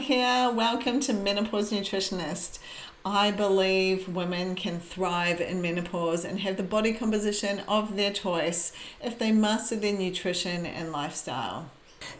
here. Welcome to Menopause Nutritionist. I believe women can thrive in menopause and have the body composition of their choice if they master their nutrition and lifestyle.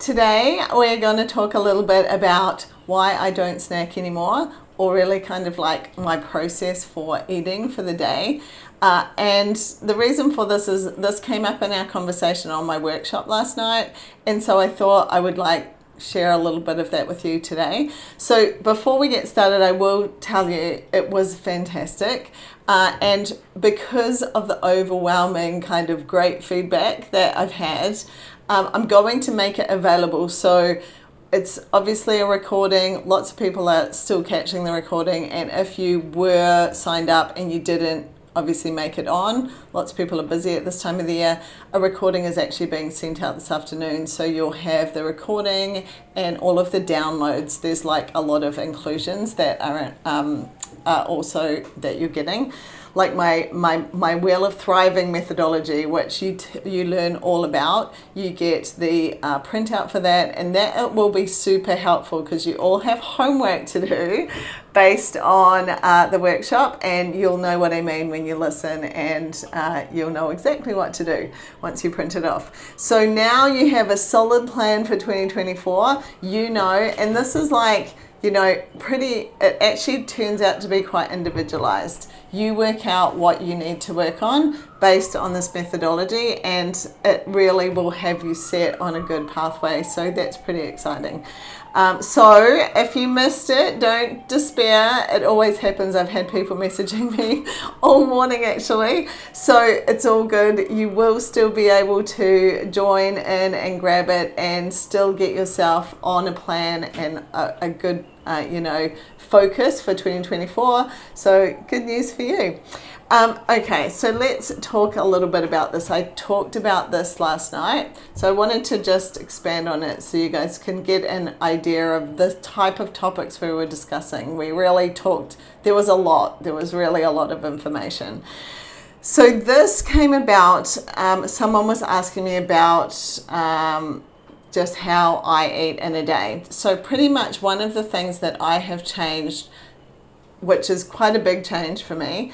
Today, we're going to talk a little bit about why I don't snack anymore, or really kind of like my process for eating for the day. Uh, and the reason for this is this came up in our conversation on my workshop last night, and so I thought I would like share a little bit of that with you today. So, before we get started, I will tell you it was fantastic. Uh, and because of the overwhelming kind of great feedback that I've had, um, I'm going to make it available. So, it's obviously a recording. Lots of people are still catching the recording. And if you were signed up and you didn't obviously make it on. Lots of people are busy at this time of the year. A recording is actually being sent out this afternoon, so you'll have the recording and all of the downloads. There's like a lot of inclusions that are, um, are also that you're getting like my, my, my Wheel of Thriving methodology, which you, you learn all about. You get the uh, printout for that, and that will be super helpful because you all have homework to do based on uh, the workshop, and you'll know what I mean when you listen, and uh, you'll know exactly what to do once you print it off. So now you have a solid plan for 2024. You know, and this is like, you know, pretty, it actually turns out to be quite individualized. You work out what you need to work on based on this methodology, and it really will have you set on a good pathway. So that's pretty exciting. Um, so if you missed it, don't despair. It always happens. I've had people messaging me all morning actually. So it's all good. You will still be able to join in and grab it and still get yourself on a plan and a, a good, uh, you know, focus for 2024. So good news for you. Um, okay, so let's talk a little bit about this. I talked about this last night, so I wanted to just expand on it so you guys can get an idea of the type of topics we were discussing. We really talked, there was a lot, there was really a lot of information. So this came about, um, someone was asking me about um, just how I eat in a day. So, pretty much one of the things that I have changed, which is quite a big change for me,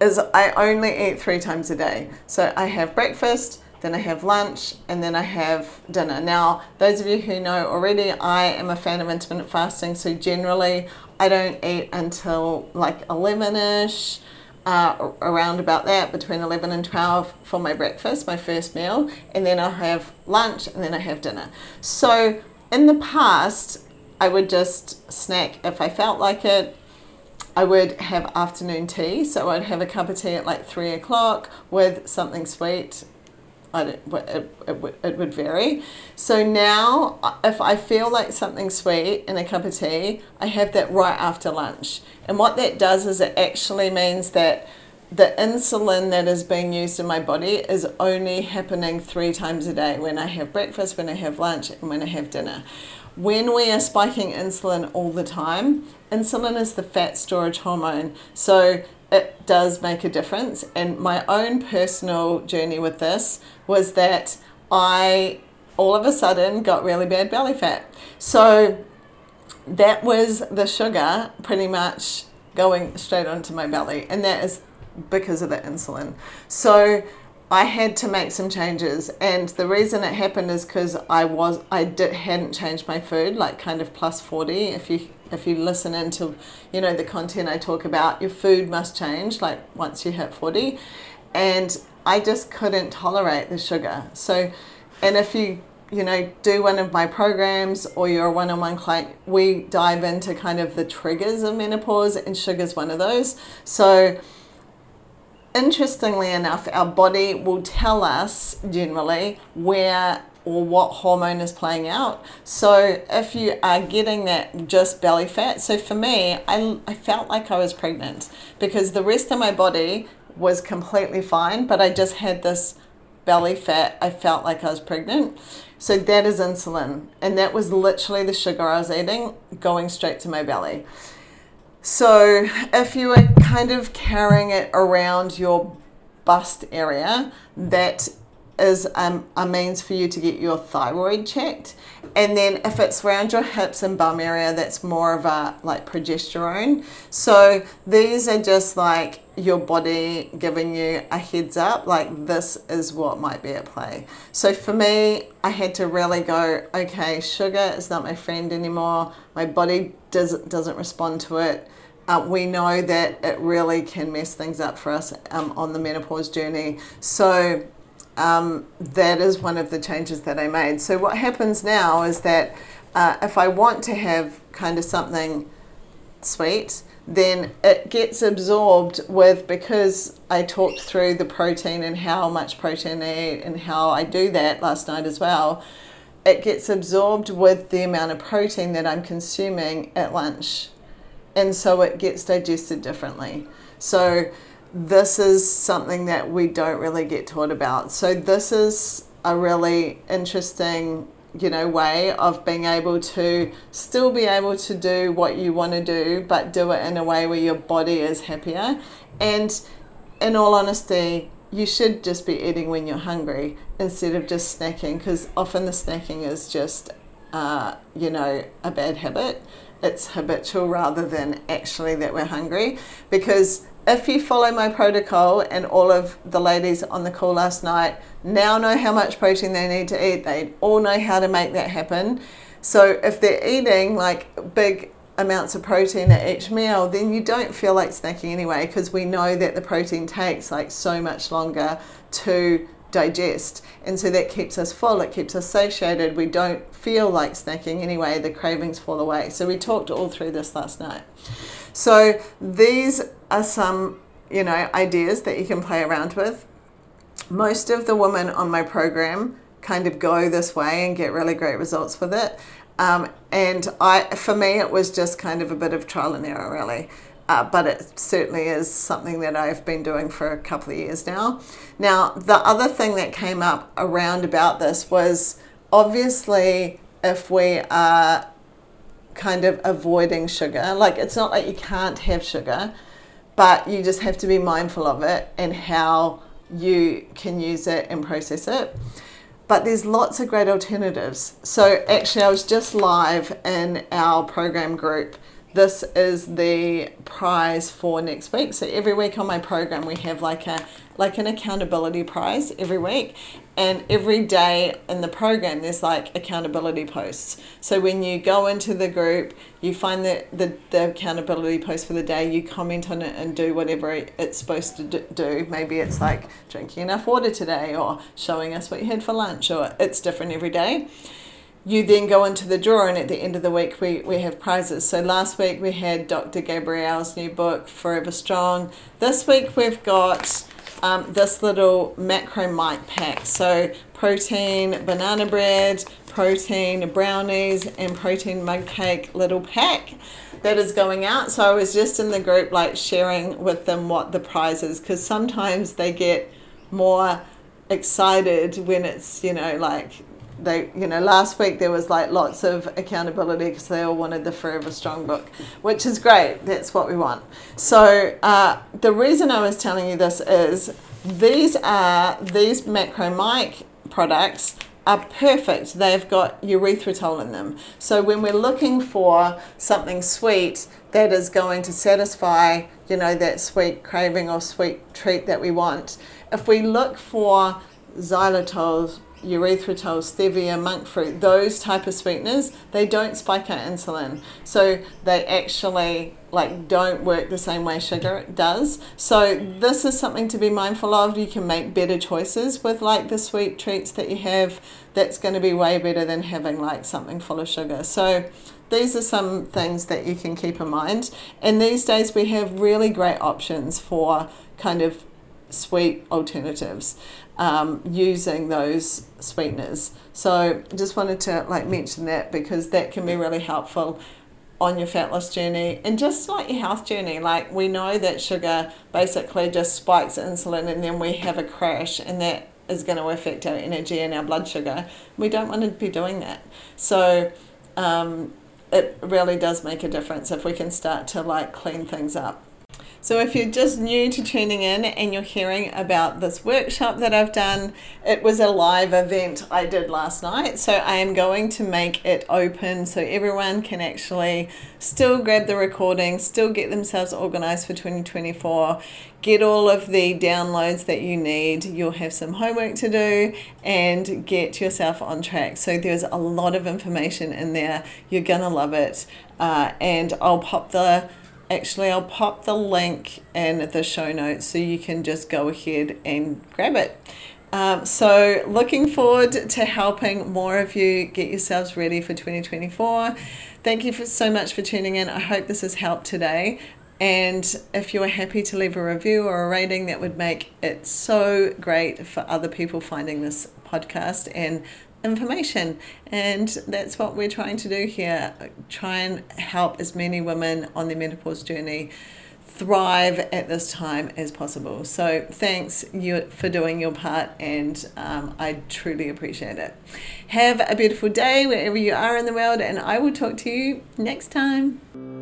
is I only eat three times a day. So I have breakfast, then I have lunch, and then I have dinner. Now, those of you who know already, I am a fan of intermittent fasting, so generally I don't eat until like 11 ish. Uh, around about that, between 11 and 12 for my breakfast, my first meal, and then I'll have lunch and then I have dinner. So, in the past, I would just snack if I felt like it, I would have afternoon tea. So I'd have a cup of tea at like three o'clock with something sweet. It, it, it, it would vary. So now, if I feel like something sweet in a cup of tea, I have that right after lunch. And what that does is it actually means that the insulin that is being used in my body is only happening three times a day when I have breakfast, when I have lunch, and when I have dinner. When we are spiking insulin all the time, insulin is the fat storage hormone. So it does make a difference. And my own personal journey with this was that I all of a sudden got really bad belly fat. So that was the sugar pretty much going straight onto my belly. And that is because of the insulin. So I had to make some changes, and the reason it happened is because I was I did hadn't changed my food, like kind of plus forty. If you if you listen into you know the content I talk about, your food must change like once you hit forty, and I just couldn't tolerate the sugar. So, and if you you know do one of my programs or you're a one-on-one client, we dive into kind of the triggers of menopause, and sugar's one of those. So interestingly enough, our body will tell us generally where or what hormone is playing out. So if you are getting that just belly fat, so for me, I, I felt like I was pregnant because the rest of my body was completely fine, but I just had this belly fat. I felt like I was pregnant. So that is insulin. And that was literally the sugar I was eating going straight to my belly. So if you are kind of carrying it around your bust area, that is um, a means for you to get your thyroid checked. And then if it's around your hips and bum area, that's more of a like progesterone. So these are just like your body giving you a heads up, like this is what might be at play. So for me, I had to really go, okay, sugar is not my friend anymore. My body does, doesn't respond to it uh, we know that it really can mess things up for us um, on the menopause journey. So um, that is one of the changes that I made. So what happens now is that uh, if I want to have kind of something sweet, then it gets absorbed with because I talked through the protein and how much protein I eat and how I do that last night as well. It gets absorbed with the amount of protein that I'm consuming at lunch and so it gets digested differently. So this is something that we don't really get taught about. So this is a really interesting, you know, way of being able to still be able to do what you want to do, but do it in a way where your body is happier. And in all honesty, you should just be eating when you're hungry instead of just snacking because often the snacking is just, uh, you know, a bad habit it's habitual rather than actually that we're hungry. Because if you follow my protocol, and all of the ladies on the call last night now know how much protein they need to eat, they all know how to make that happen. So if they're eating like big amounts of protein at each meal, then you don't feel like snacking anyway, because we know that the protein takes like so much longer to digest. And so that keeps us full, it keeps us satiated. We don't feel like snacking anyway, the cravings fall away. So we talked all through this last night. So these are some, you know, ideas that you can play around with. Most of the women on my program kind of go this way and get really great results with it. Um, and I, for me, it was just kind of a bit of trial and error, really uh, but it certainly is something that I've been doing for a couple of years now. Now, the other thing that came up around about this was obviously if we are kind of avoiding sugar, like it's not like you can't have sugar, but you just have to be mindful of it and how you can use it and process it. But there's lots of great alternatives. So, actually, I was just live in our program group this is the prize for next week. So every week on my program we have like a like an accountability prize every week and every day in the program there's like accountability posts. So when you go into the group, you find the, the, the accountability post for the day, you comment on it and do whatever it's supposed to do. Maybe it's like drinking enough water today or showing us what you had for lunch or it's different every day you then go into the drawer and at the end of the week we, we have prizes. So last week we had Dr. Gabrielle's new book, Forever Strong. This week we've got um, this little Macro Mike pack. So protein banana bread, protein brownies, and protein mug cake little pack that is going out. So I was just in the group like sharing with them what the prize is because sometimes they get more excited when it's, you know, like they you know last week there was like lots of accountability because they all wanted the forever strong book which is great that's what we want. So uh, the reason i was telling you this is these are these Macro Mike products are perfect. They've got erythritol in them. So when we're looking for something sweet that is going to satisfy you know that sweet craving or sweet treat that we want if we look for xylitol erythritol, stevia, monk fruit, those type of sweeteners, they don't spike our insulin. So they actually like don't work the same way sugar does. So this is something to be mindful of. You can make better choices with like the sweet treats that you have. That's going to be way better than having like something full of sugar. So these are some things that you can keep in mind. And these days we have really great options for kind of sweet alternatives um, using those sweeteners. So just wanted to like mention that because that can be really helpful on your fat loss journey and just like your health journey. Like we know that sugar basically just spikes insulin and then we have a crash and that is going to affect our energy and our blood sugar. We don't want to be doing that. So um, it really does make a difference if we can start to like clean things up. So, if you're just new to tuning in and you're hearing about this workshop that I've done, it was a live event I did last night. So, I am going to make it open so everyone can actually still grab the recording, still get themselves organized for 2024, get all of the downloads that you need. You'll have some homework to do and get yourself on track. So, there's a lot of information in there. You're going to love it. Uh, and I'll pop the actually I'll pop the link in the show notes so you can just go ahead and grab it. Um, so looking forward to helping more of you get yourselves ready for 2024. Thank you for so much for tuning in. I hope this has helped today. And if you're happy to leave a review or a rating, that would make it so great for other people finding this podcast and information. And that's what we're trying to do here try and help as many women on their menopause journey thrive at this time as possible. So thanks you for doing your part and um, I truly appreciate it. Have a beautiful day wherever you are in the world and I will talk to you next time.